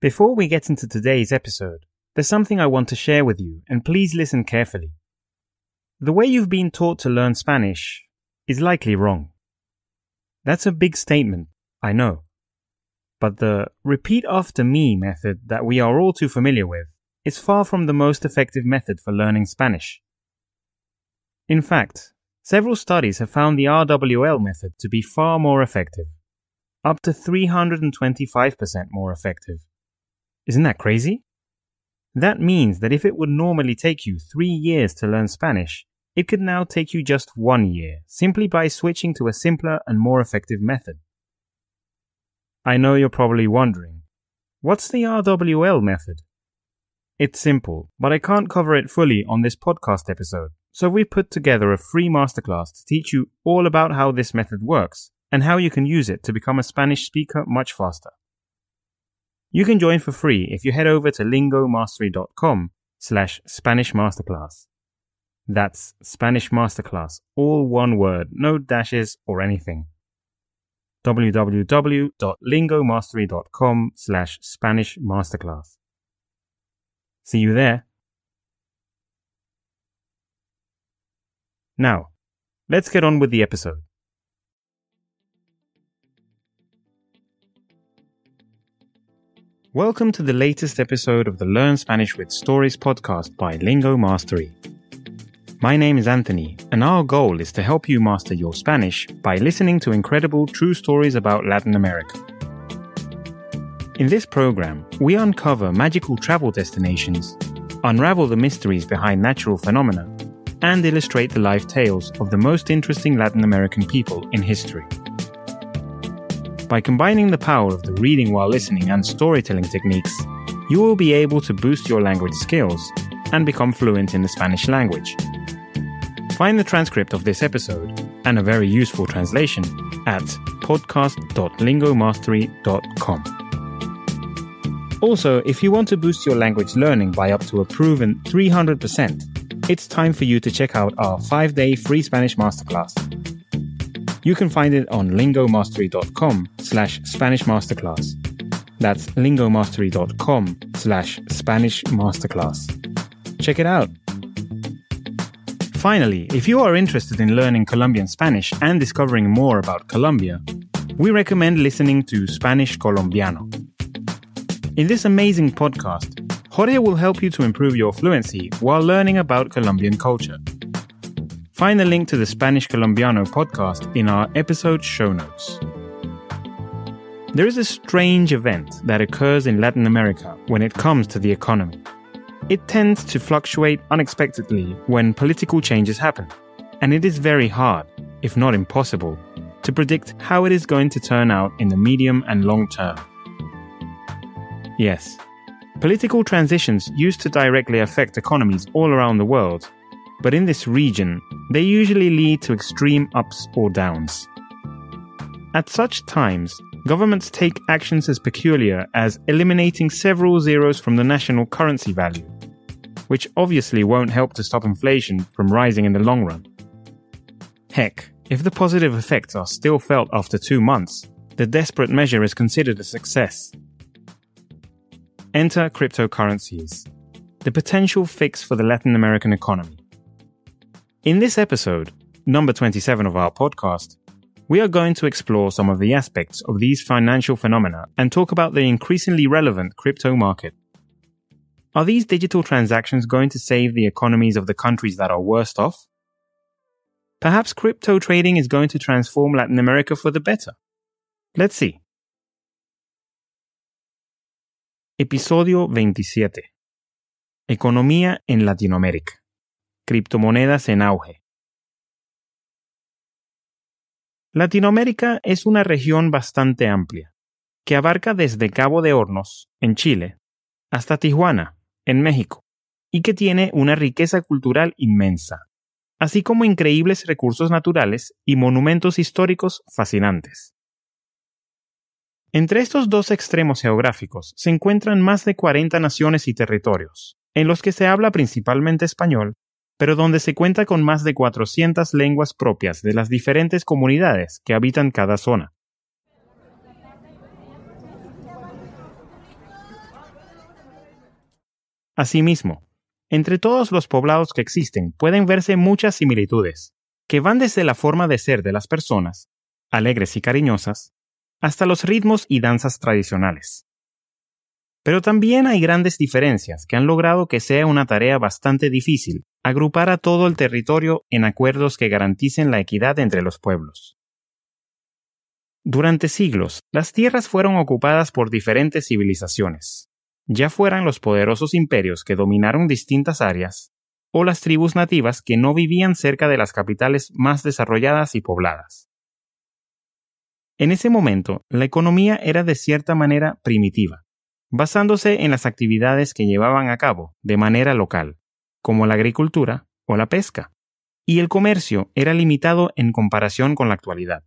Before we get into today's episode, there's something I want to share with you, and please listen carefully. The way you've been taught to learn Spanish is likely wrong. That's a big statement, I know. But the repeat after me method that we are all too familiar with is far from the most effective method for learning Spanish. In fact, several studies have found the RWL method to be far more effective, up to 325% more effective. Isn't that crazy? That means that if it would normally take you three years to learn Spanish, it could now take you just one year, simply by switching to a simpler and more effective method. I know you're probably wondering, what's the RWL method? It's simple, but I can't cover it fully on this podcast episode, so we've put together a free masterclass to teach you all about how this method works and how you can use it to become a Spanish speaker much faster. You can join for free if you head over to lingomastery.com slash Spanish Masterclass. That's Spanish Masterclass, all one word, no dashes or anything. www.lingomastery.com slash Spanish Masterclass. See you there. Now, let's get on with the episode. Welcome to the latest episode of the Learn Spanish with Stories podcast by Lingo Mastery. My name is Anthony, and our goal is to help you master your Spanish by listening to incredible true stories about Latin America. In this program, we uncover magical travel destinations, unravel the mysteries behind natural phenomena, and illustrate the life tales of the most interesting Latin American people in history. By combining the power of the reading while listening and storytelling techniques, you will be able to boost your language skills and become fluent in the Spanish language. Find the transcript of this episode and a very useful translation at podcast.lingomastery.com. Also, if you want to boost your language learning by up to a proven 300%, it's time for you to check out our 5-day free Spanish masterclass. You can find it on lingomastery.com slash Spanish Masterclass. That's lingomastery.com slash Spanish Masterclass. Check it out. Finally, if you are interested in learning Colombian Spanish and discovering more about Colombia, we recommend listening to Spanish Colombiano. In this amazing podcast, Jorge will help you to improve your fluency while learning about Colombian culture. Find the link to the Spanish Colombiano podcast in our episode show notes. There is a strange event that occurs in Latin America when it comes to the economy. It tends to fluctuate unexpectedly when political changes happen, and it is very hard, if not impossible, to predict how it is going to turn out in the medium and long term. Yes, political transitions used to directly affect economies all around the world but in this region, they usually lead to extreme ups or downs. At such times, governments take actions as peculiar as eliminating several zeros from the national currency value, which obviously won't help to stop inflation from rising in the long run. Heck, if the positive effects are still felt after two months, the desperate measure is considered a success. Enter cryptocurrencies, the potential fix for the Latin American economy. In this episode, number 27 of our podcast, we are going to explore some of the aspects of these financial phenomena and talk about the increasingly relevant crypto market. Are these digital transactions going to save the economies of the countries that are worst off? Perhaps crypto trading is going to transform Latin America for the better. Let's see. Episodio 27. Economía en Latinoamérica. Criptomonedas en auge. Latinoamérica es una región bastante amplia, que abarca desde Cabo de Hornos, en Chile, hasta Tijuana, en México, y que tiene una riqueza cultural inmensa, así como increíbles recursos naturales y monumentos históricos fascinantes. Entre estos dos extremos geográficos se encuentran más de 40 naciones y territorios, en los que se habla principalmente español pero donde se cuenta con más de 400 lenguas propias de las diferentes comunidades que habitan cada zona. Asimismo, entre todos los poblados que existen pueden verse muchas similitudes, que van desde la forma de ser de las personas, alegres y cariñosas, hasta los ritmos y danzas tradicionales. Pero también hay grandes diferencias que han logrado que sea una tarea bastante difícil agrupar a todo el territorio en acuerdos que garanticen la equidad entre los pueblos. Durante siglos, las tierras fueron ocupadas por diferentes civilizaciones, ya fueran los poderosos imperios que dominaron distintas áreas, o las tribus nativas que no vivían cerca de las capitales más desarrolladas y pobladas. En ese momento, la economía era de cierta manera primitiva, basándose en las actividades que llevaban a cabo de manera local, como la agricultura o la pesca, y el comercio era limitado en comparación con la actualidad.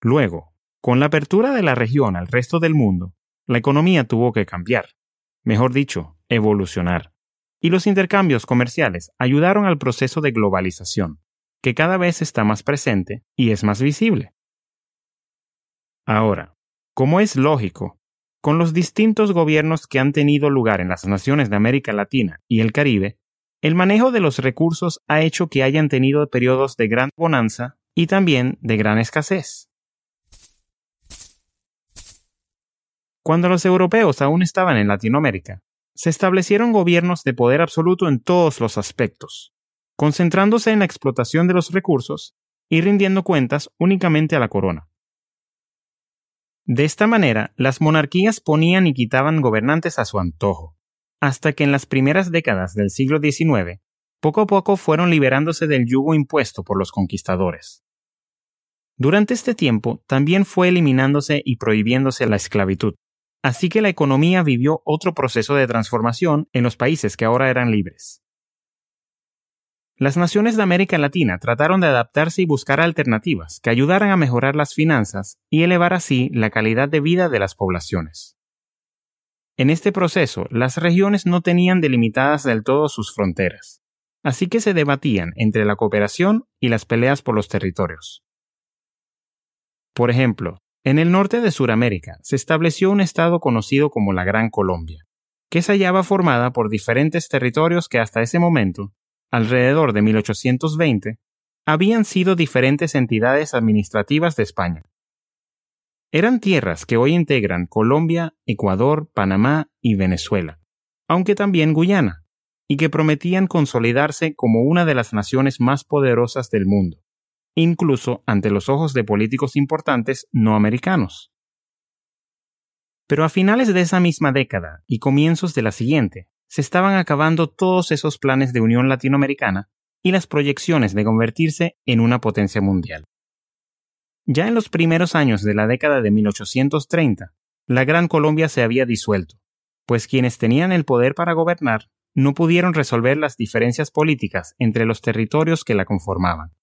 Luego, con la apertura de la región al resto del mundo, la economía tuvo que cambiar, mejor dicho, evolucionar, y los intercambios comerciales ayudaron al proceso de globalización, que cada vez está más presente y es más visible. Ahora, como es lógico, con los distintos gobiernos que han tenido lugar en las naciones de América Latina y el Caribe, el manejo de los recursos ha hecho que hayan tenido periodos de gran bonanza y también de gran escasez. Cuando los europeos aún estaban en Latinoamérica, se establecieron gobiernos de poder absoluto en todos los aspectos, concentrándose en la explotación de los recursos y rindiendo cuentas únicamente a la corona. De esta manera, las monarquías ponían y quitaban gobernantes a su antojo, hasta que en las primeras décadas del siglo XIX, poco a poco fueron liberándose del yugo impuesto por los conquistadores. Durante este tiempo también fue eliminándose y prohibiéndose la esclavitud, así que la economía vivió otro proceso de transformación en los países que ahora eran libres. Las naciones de América Latina trataron de adaptarse y buscar alternativas que ayudaran a mejorar las finanzas y elevar así la calidad de vida de las poblaciones. En este proceso, las regiones no tenían delimitadas del todo sus fronteras, así que se debatían entre la cooperación y las peleas por los territorios. Por ejemplo, en el norte de Sudamérica se estableció un estado conocido como la Gran Colombia, que se hallaba formada por diferentes territorios que hasta ese momento alrededor de 1820, habían sido diferentes entidades administrativas de España. Eran tierras que hoy integran Colombia, Ecuador, Panamá y Venezuela, aunque también Guyana, y que prometían consolidarse como una de las naciones más poderosas del mundo, incluso ante los ojos de políticos importantes no americanos. Pero a finales de esa misma década y comienzos de la siguiente, se estaban acabando todos esos planes de unión latinoamericana y las proyecciones de convertirse en una potencia mundial. Ya en los primeros años de la década de 1830, la Gran Colombia se había disuelto, pues quienes tenían el poder para gobernar no pudieron resolver las diferencias políticas entre los territorios que la conformaban.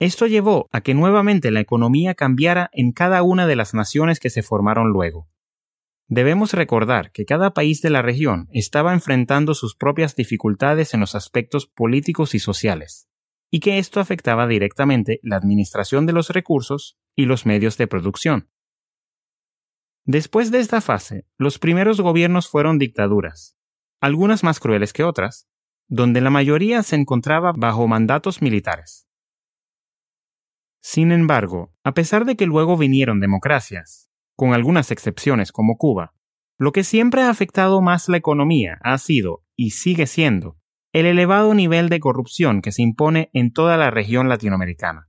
Esto llevó a que nuevamente la economía cambiara en cada una de las naciones que se formaron luego. Debemos recordar que cada país de la región estaba enfrentando sus propias dificultades en los aspectos políticos y sociales, y que esto afectaba directamente la administración de los recursos y los medios de producción. Después de esta fase, los primeros gobiernos fueron dictaduras, algunas más crueles que otras, donde la mayoría se encontraba bajo mandatos militares. Sin embargo, a pesar de que luego vinieron democracias, con algunas excepciones como Cuba, lo que siempre ha afectado más la economía ha sido, y sigue siendo, el elevado nivel de corrupción que se impone en toda la región latinoamericana.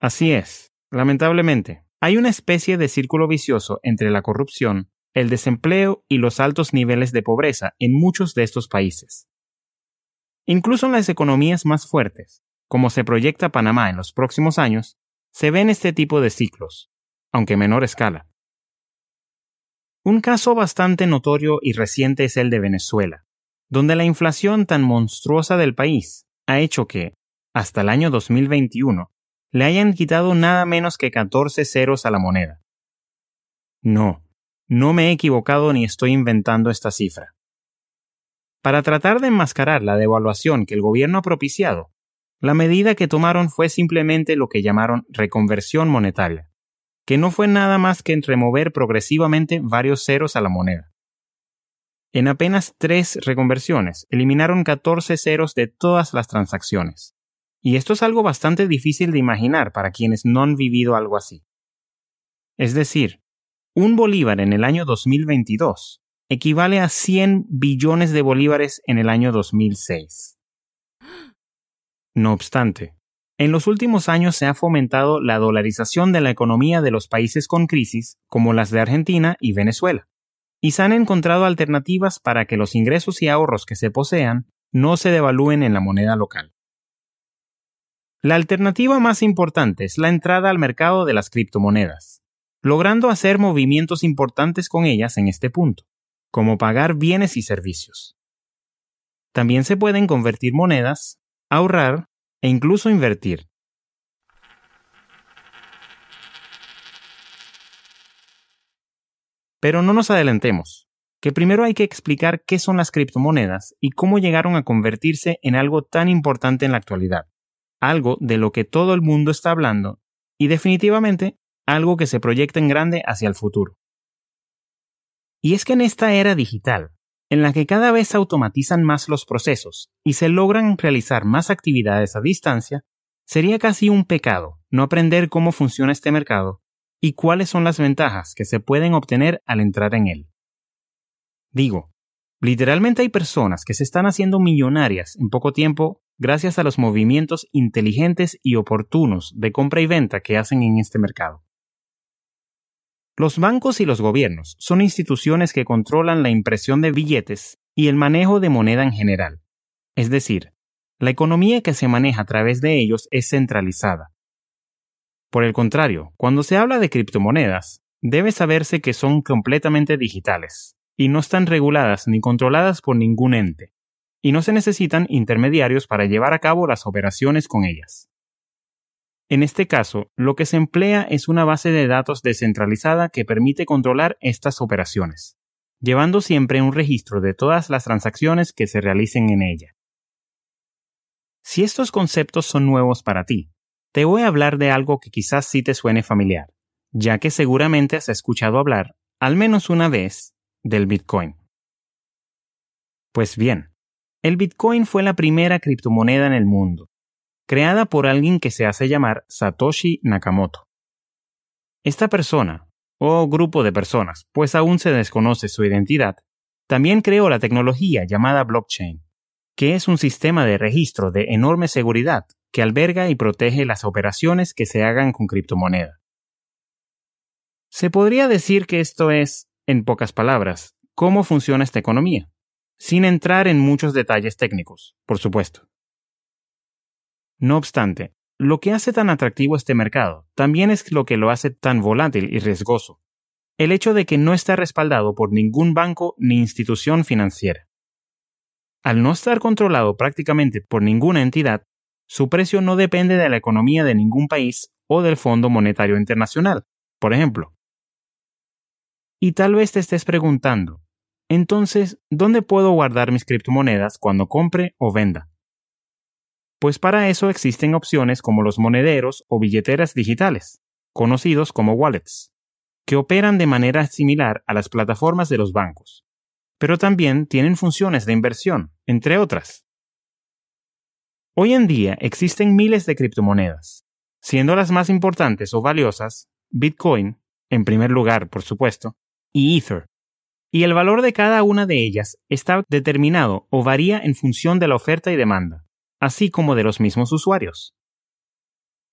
Así es, lamentablemente, hay una especie de círculo vicioso entre la corrupción, el desempleo y los altos niveles de pobreza en muchos de estos países. Incluso en las economías más fuertes, como se proyecta Panamá en los próximos años, se ven este tipo de ciclos, aunque en menor escala. Un caso bastante notorio y reciente es el de Venezuela, donde la inflación tan monstruosa del país ha hecho que, hasta el año 2021, le hayan quitado nada menos que 14 ceros a la moneda. No, no me he equivocado ni estoy inventando esta cifra. Para tratar de enmascarar la devaluación que el gobierno ha propiciado, La medida que tomaron fue simplemente lo que llamaron reconversión monetaria, que no fue nada más que remover progresivamente varios ceros a la moneda. En apenas tres reconversiones, eliminaron 14 ceros de todas las transacciones. Y esto es algo bastante difícil de imaginar para quienes no han vivido algo así. Es decir, un bolívar en el año 2022 equivale a 100 billones de bolívares en el año 2006. No obstante, en los últimos años se ha fomentado la dolarización de la economía de los países con crisis, como las de Argentina y Venezuela, y se han encontrado alternativas para que los ingresos y ahorros que se posean no se devalúen en la moneda local. La alternativa más importante es la entrada al mercado de las criptomonedas, logrando hacer movimientos importantes con ellas en este punto, como pagar bienes y servicios. También se pueden convertir monedas, ahorrar e incluso invertir. Pero no nos adelantemos, que primero hay que explicar qué son las criptomonedas y cómo llegaron a convertirse en algo tan importante en la actualidad, algo de lo que todo el mundo está hablando y definitivamente algo que se proyecta en grande hacia el futuro. Y es que en esta era digital, en la que cada vez se automatizan más los procesos y se logran realizar más actividades a distancia, sería casi un pecado no aprender cómo funciona este mercado y cuáles son las ventajas que se pueden obtener al entrar en él. Digo, literalmente hay personas que se están haciendo millonarias en poco tiempo gracias a los movimientos inteligentes y oportunos de compra y venta que hacen en este mercado. Los bancos y los gobiernos son instituciones que controlan la impresión de billetes y el manejo de moneda en general. Es decir, la economía que se maneja a través de ellos es centralizada. Por el contrario, cuando se habla de criptomonedas, debe saberse que son completamente digitales, y no están reguladas ni controladas por ningún ente, y no se necesitan intermediarios para llevar a cabo las operaciones con ellas. En este caso, lo que se emplea es una base de datos descentralizada que permite controlar estas operaciones, llevando siempre un registro de todas las transacciones que se realicen en ella. Si estos conceptos son nuevos para ti, te voy a hablar de algo que quizás sí te suene familiar, ya que seguramente has escuchado hablar, al menos una vez, del Bitcoin. Pues bien, el Bitcoin fue la primera criptomoneda en el mundo creada por alguien que se hace llamar Satoshi Nakamoto. Esta persona, o grupo de personas, pues aún se desconoce su identidad, también creó la tecnología llamada blockchain, que es un sistema de registro de enorme seguridad que alberga y protege las operaciones que se hagan con criptomoneda. Se podría decir que esto es, en pocas palabras, cómo funciona esta economía, sin entrar en muchos detalles técnicos, por supuesto. No obstante, lo que hace tan atractivo este mercado también es lo que lo hace tan volátil y riesgoso. El hecho de que no está respaldado por ningún banco ni institución financiera. Al no estar controlado prácticamente por ninguna entidad, su precio no depende de la economía de ningún país o del Fondo Monetario Internacional, por ejemplo. Y tal vez te estés preguntando, entonces, ¿dónde puedo guardar mis criptomonedas cuando compre o venda? Pues para eso existen opciones como los monederos o billeteras digitales, conocidos como wallets, que operan de manera similar a las plataformas de los bancos, pero también tienen funciones de inversión, entre otras. Hoy en día existen miles de criptomonedas, siendo las más importantes o valiosas Bitcoin, en primer lugar, por supuesto, y Ether. Y el valor de cada una de ellas está determinado o varía en función de la oferta y demanda así como de los mismos usuarios.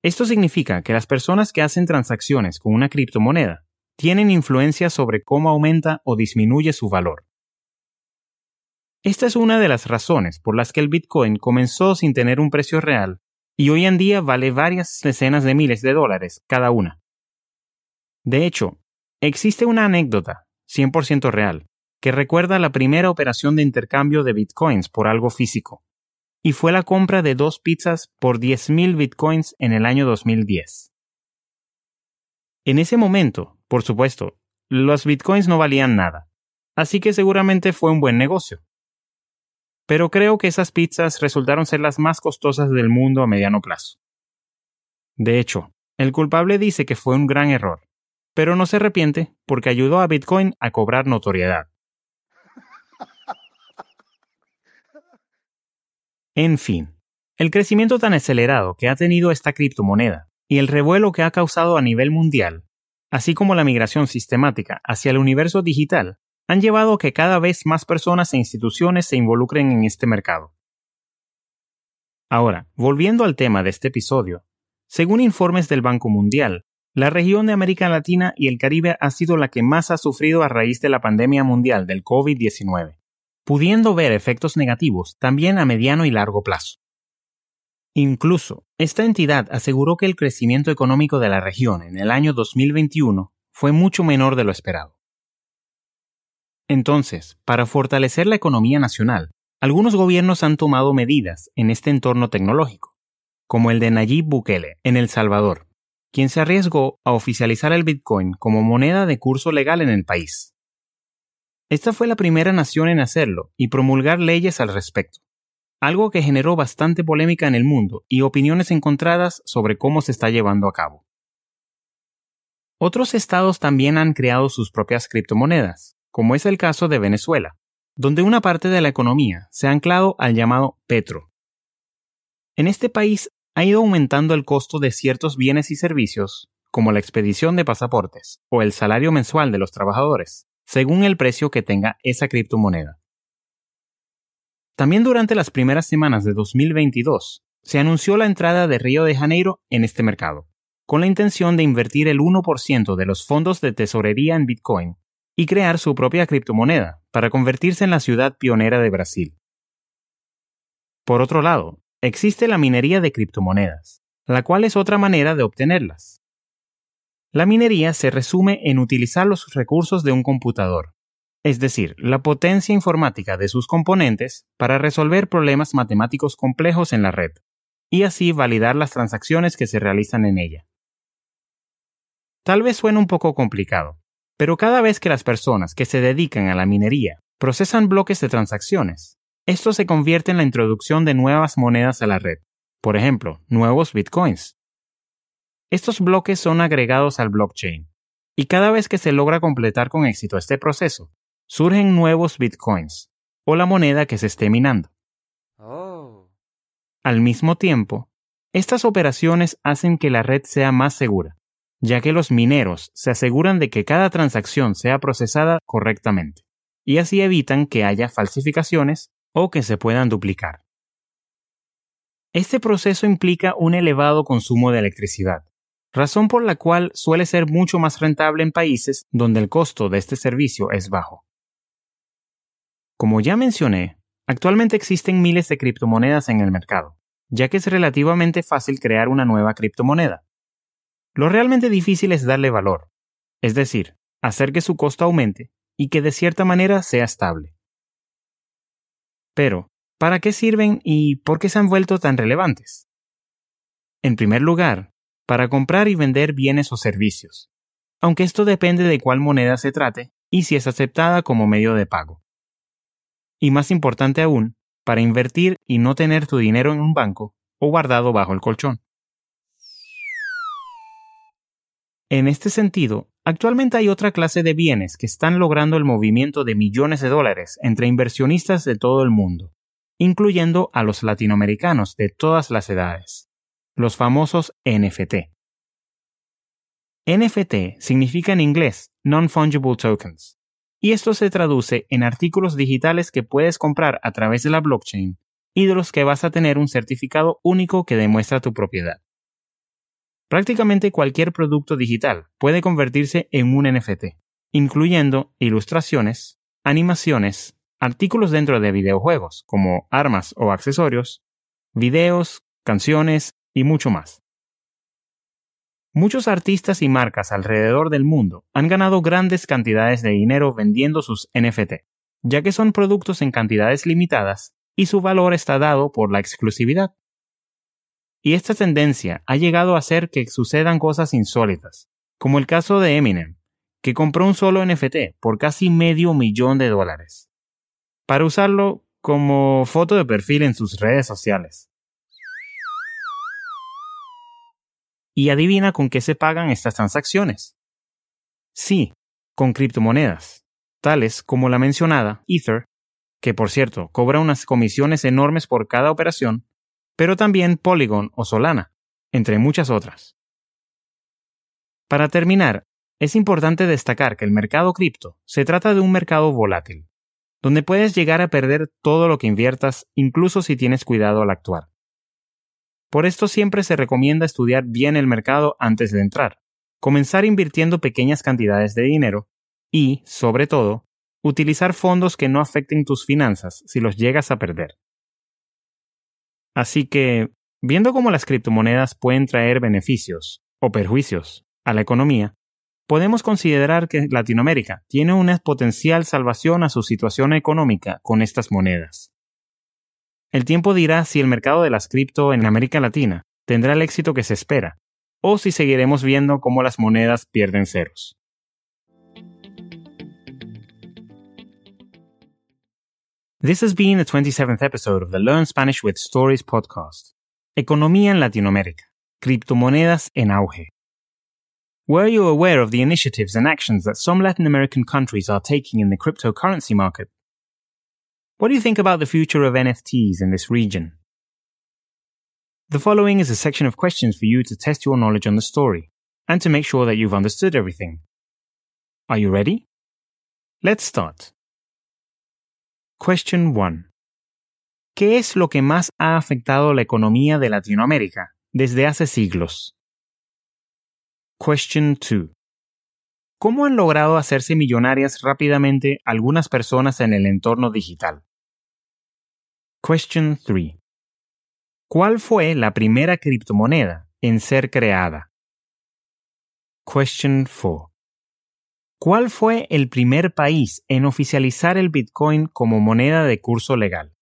Esto significa que las personas que hacen transacciones con una criptomoneda tienen influencia sobre cómo aumenta o disminuye su valor. Esta es una de las razones por las que el Bitcoin comenzó sin tener un precio real y hoy en día vale varias decenas de miles de dólares cada una. De hecho, existe una anécdota, 100% real, que recuerda la primera operación de intercambio de bitcoins por algo físico y fue la compra de dos pizzas por 10.000 bitcoins en el año 2010. En ese momento, por supuesto, los bitcoins no valían nada, así que seguramente fue un buen negocio. pero creo que esas pizzas resultaron ser las más costosas del mundo a mediano plazo. De hecho, el culpable dice que fue un gran error, pero no se arrepiente porque ayudó a Bitcoin a cobrar notoriedad. En fin, el crecimiento tan acelerado que ha tenido esta criptomoneda y el revuelo que ha causado a nivel mundial, así como la migración sistemática hacia el universo digital, han llevado a que cada vez más personas e instituciones se involucren en este mercado. Ahora, volviendo al tema de este episodio, según informes del Banco Mundial, la región de América Latina y el Caribe ha sido la que más ha sufrido a raíz de la pandemia mundial del COVID-19, pudiendo ver efectos negativos también a mediano y largo plazo. Incluso, esta entidad aseguró que el crecimiento económico de la región en el año 2021 fue mucho menor de lo esperado. Entonces, para fortalecer la economía nacional, algunos gobiernos han tomado medidas en este entorno tecnológico, como el de Nayib Bukele en El Salvador, quien se arriesgó a oficializar el Bitcoin como moneda de curso legal en el país. Esta fue la primera nación en hacerlo y promulgar leyes al respecto, algo que generó bastante polémica en el mundo y opiniones encontradas sobre cómo se está llevando a cabo. Otros estados también han creado sus propias criptomonedas, como es el caso de Venezuela, donde una parte de la economía se ha anclado al llamado petro. En este país ha ido aumentando el costo de ciertos bienes y servicios, como la expedición de pasaportes o el salario mensual de los trabajadores, según el precio que tenga esa criptomoneda. También durante las primeras semanas de 2022 se anunció la entrada de Río de Janeiro en este mercado, con la intención de invertir el 1% de los fondos de tesorería en Bitcoin y crear su propia criptomoneda para convertirse en la ciudad pionera de Brasil. Por otro lado, existe la minería de criptomonedas, la cual es otra manera de obtenerlas. La minería se resume en utilizar los recursos de un computador, es decir, la potencia informática de sus componentes para resolver problemas matemáticos complejos en la red, y así validar las transacciones que se realizan en ella. Tal vez suene un poco complicado, pero cada vez que las personas que se dedican a la minería procesan bloques de transacciones, esto se convierte en la introducción de nuevas monedas a la red, por ejemplo, nuevos bitcoins. Estos bloques son agregados al blockchain, y cada vez que se logra completar con éxito este proceso, surgen nuevos bitcoins, o la moneda que se esté minando. Oh. Al mismo tiempo, estas operaciones hacen que la red sea más segura, ya que los mineros se aseguran de que cada transacción sea procesada correctamente, y así evitan que haya falsificaciones o que se puedan duplicar. Este proceso implica un elevado consumo de electricidad, razón por la cual suele ser mucho más rentable en países donde el costo de este servicio es bajo. Como ya mencioné, actualmente existen miles de criptomonedas en el mercado, ya que es relativamente fácil crear una nueva criptomoneda. Lo realmente difícil es darle valor, es decir, hacer que su costo aumente y que de cierta manera sea estable. Pero, ¿para qué sirven y por qué se han vuelto tan relevantes? En primer lugar, para comprar y vender bienes o servicios, aunque esto depende de cuál moneda se trate y si es aceptada como medio de pago. Y más importante aún, para invertir y no tener tu dinero en un banco o guardado bajo el colchón. En este sentido, actualmente hay otra clase de bienes que están logrando el movimiento de millones de dólares entre inversionistas de todo el mundo, incluyendo a los latinoamericanos de todas las edades, los famosos NFT. NFT significa en inglés Non-Fungible Tokens, y esto se traduce en artículos digitales que puedes comprar a través de la blockchain y de los que vas a tener un certificado único que demuestra tu propiedad. Prácticamente cualquier producto digital puede convertirse en un NFT, incluyendo ilustraciones, animaciones, artículos dentro de videojuegos como armas o accesorios, videos, canciones y mucho más. Muchos artistas y marcas alrededor del mundo han ganado grandes cantidades de dinero vendiendo sus NFT, ya que son productos en cantidades limitadas y su valor está dado por la exclusividad. Y esta tendencia ha llegado a hacer que sucedan cosas insólitas, como el caso de Eminem, que compró un solo NFT por casi medio millón de dólares, para usarlo como foto de perfil en sus redes sociales. Y adivina con qué se pagan estas transacciones. Sí, con criptomonedas, tales como la mencionada Ether, que por cierto cobra unas comisiones enormes por cada operación, pero también Polygon o Solana, entre muchas otras. Para terminar, es importante destacar que el mercado cripto se trata de un mercado volátil, donde puedes llegar a perder todo lo que inviertas incluso si tienes cuidado al actuar. Por esto siempre se recomienda estudiar bien el mercado antes de entrar, comenzar invirtiendo pequeñas cantidades de dinero y, sobre todo, utilizar fondos que no afecten tus finanzas si los llegas a perder. Así que, viendo cómo las criptomonedas pueden traer beneficios o perjuicios a la economía, podemos considerar que Latinoamérica tiene una potencial salvación a su situación económica con estas monedas. El tiempo dirá si el mercado de las cripto en América Latina tendrá el éxito que se espera, o si seguiremos viendo cómo las monedas pierden ceros. This has been the 27th episode of the Learn Spanish with Stories podcast. Economía en Latinoamérica. Criptomonedas en auge. Were you aware of the initiatives and actions that some Latin American countries are taking in the cryptocurrency market? What do you think about the future of NFTs in this region? The following is a section of questions for you to test your knowledge on the story and to make sure that you've understood everything. Are you ready? Let's start. Question 1. ¿Qué es lo que más ha afectado la economía de Latinoamérica desde hace siglos? Question 2. ¿Cómo han logrado hacerse millonarias rápidamente algunas personas en el entorno digital? Question 3. ¿Cuál fue la primera criptomoneda en ser creada? Question 4. ¿Cuál fue el primer país en oficializar el Bitcoin como moneda de curso legal?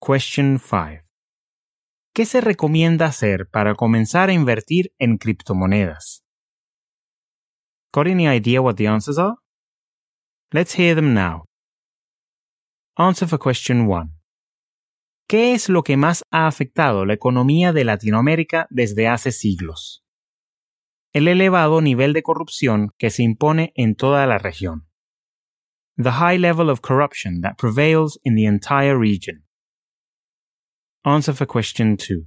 Question 5. ¿Qué se recomienda hacer para comenzar a invertir en criptomonedas? Got any idea what the answers are? Let's hear them now. Answer for question 1. ¿Qué es lo que más ha afectado la economía de Latinoamérica desde hace siglos? El elevado nivel de corrupción que se impone en toda la región. The high level of corruption that prevails in the entire region. Answer for question 2.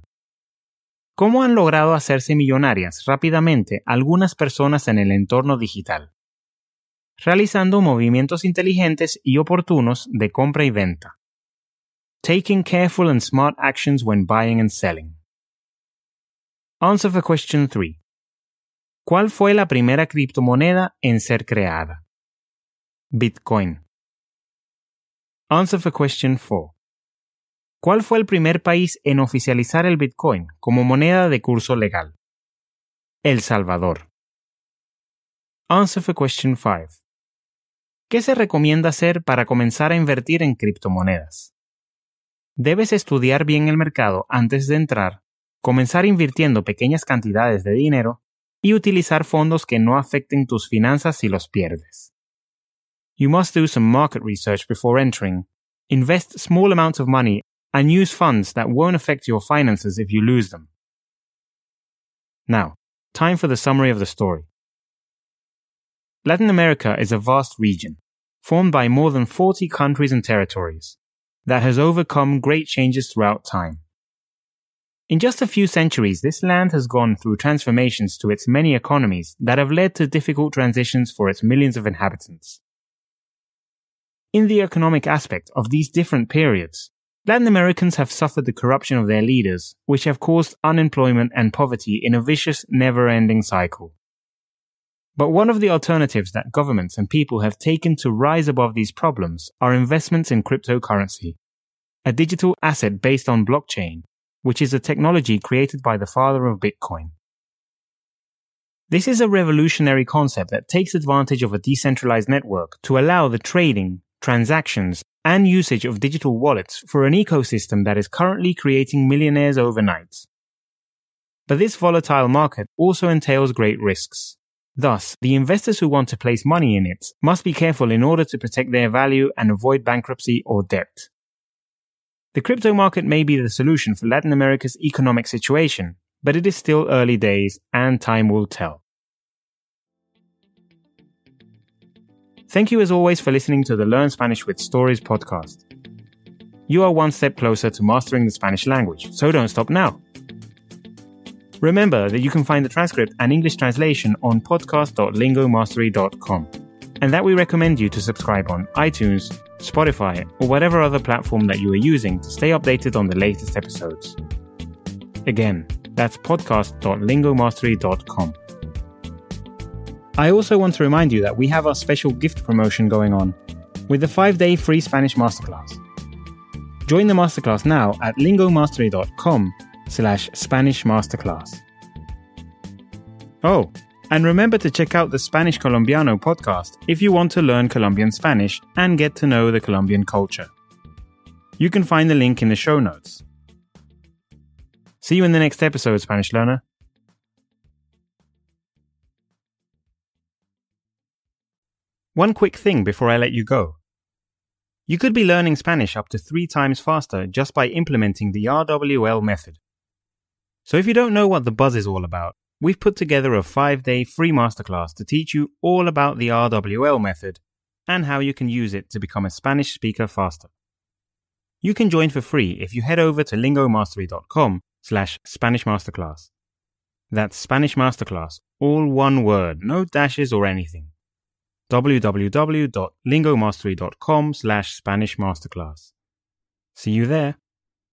¿Cómo han logrado hacerse millonarias rápidamente algunas personas en el entorno digital? Realizando movimientos inteligentes y oportunos de compra y venta. Taking careful and smart actions when buying and selling. Answer for question 3. ¿Cuál fue la primera criptomoneda en ser creada? Bitcoin. Answer for question 4. ¿Cuál fue el primer país en oficializar el Bitcoin como moneda de curso legal? El Salvador. Answer for question 5. ¿Qué se recomienda hacer para comenzar a invertir en criptomonedas? Debes estudiar bien el mercado antes de entrar, comenzar invirtiendo pequeñas cantidades de dinero y utilizar fondos que no afecten tus finanzas si los pierdes. You must do some market research before entering. Invest small amounts of money and use funds that won't affect your finances if you lose them. Now, time for the summary of the story. Latin America is a vast region, formed by more than 40 countries and territories, that has overcome great changes throughout time. In just a few centuries, this land has gone through transformations to its many economies that have led to difficult transitions for its millions of inhabitants. In the economic aspect of these different periods, Latin Americans have suffered the corruption of their leaders, which have caused unemployment and poverty in a vicious, never-ending cycle. But one of the alternatives that governments and people have taken to rise above these problems are investments in cryptocurrency, a digital asset based on blockchain, which is a technology created by the father of Bitcoin. This is a revolutionary concept that takes advantage of a decentralized network to allow the trading, transactions, and usage of digital wallets for an ecosystem that is currently creating millionaires overnight. But this volatile market also entails great risks. Thus, the investors who want to place money in it must be careful in order to protect their value and avoid bankruptcy or debt. The crypto market may be the solution for Latin America's economic situation, but it is still early days and time will tell. Thank you as always for listening to the Learn Spanish with Stories podcast. You are one step closer to mastering the Spanish language, so don't stop now. Remember that you can find the transcript and English translation on podcast.lingomastery.com, and that we recommend you to subscribe on iTunes, Spotify, or whatever other platform that you are using to stay updated on the latest episodes. Again, that's podcast.lingomastery.com. I also want to remind you that we have our special gift promotion going on with the 5-day free Spanish masterclass. Join the masterclass now at lingomastery.com slash Spanish Masterclass. Oh, and remember to check out the Spanish Colombiano podcast if you want to learn Colombian Spanish and get to know the Colombian culture. You can find the link in the show notes. See you in the next episode, Spanish learner. One quick thing before I let you go. You could be learning Spanish up to three times faster just by implementing the RWL method. So if you don't know what the buzz is all about, we've put together a five day free masterclass to teach you all about the RWL method and how you can use it to become a Spanish speaker faster. You can join for free if you head over to lingomastery.com slash Spanish Masterclass. That's Spanish Masterclass, all one word, no dashes or anything. www.lingomastery.com slash Spanish Masterclass. See you there.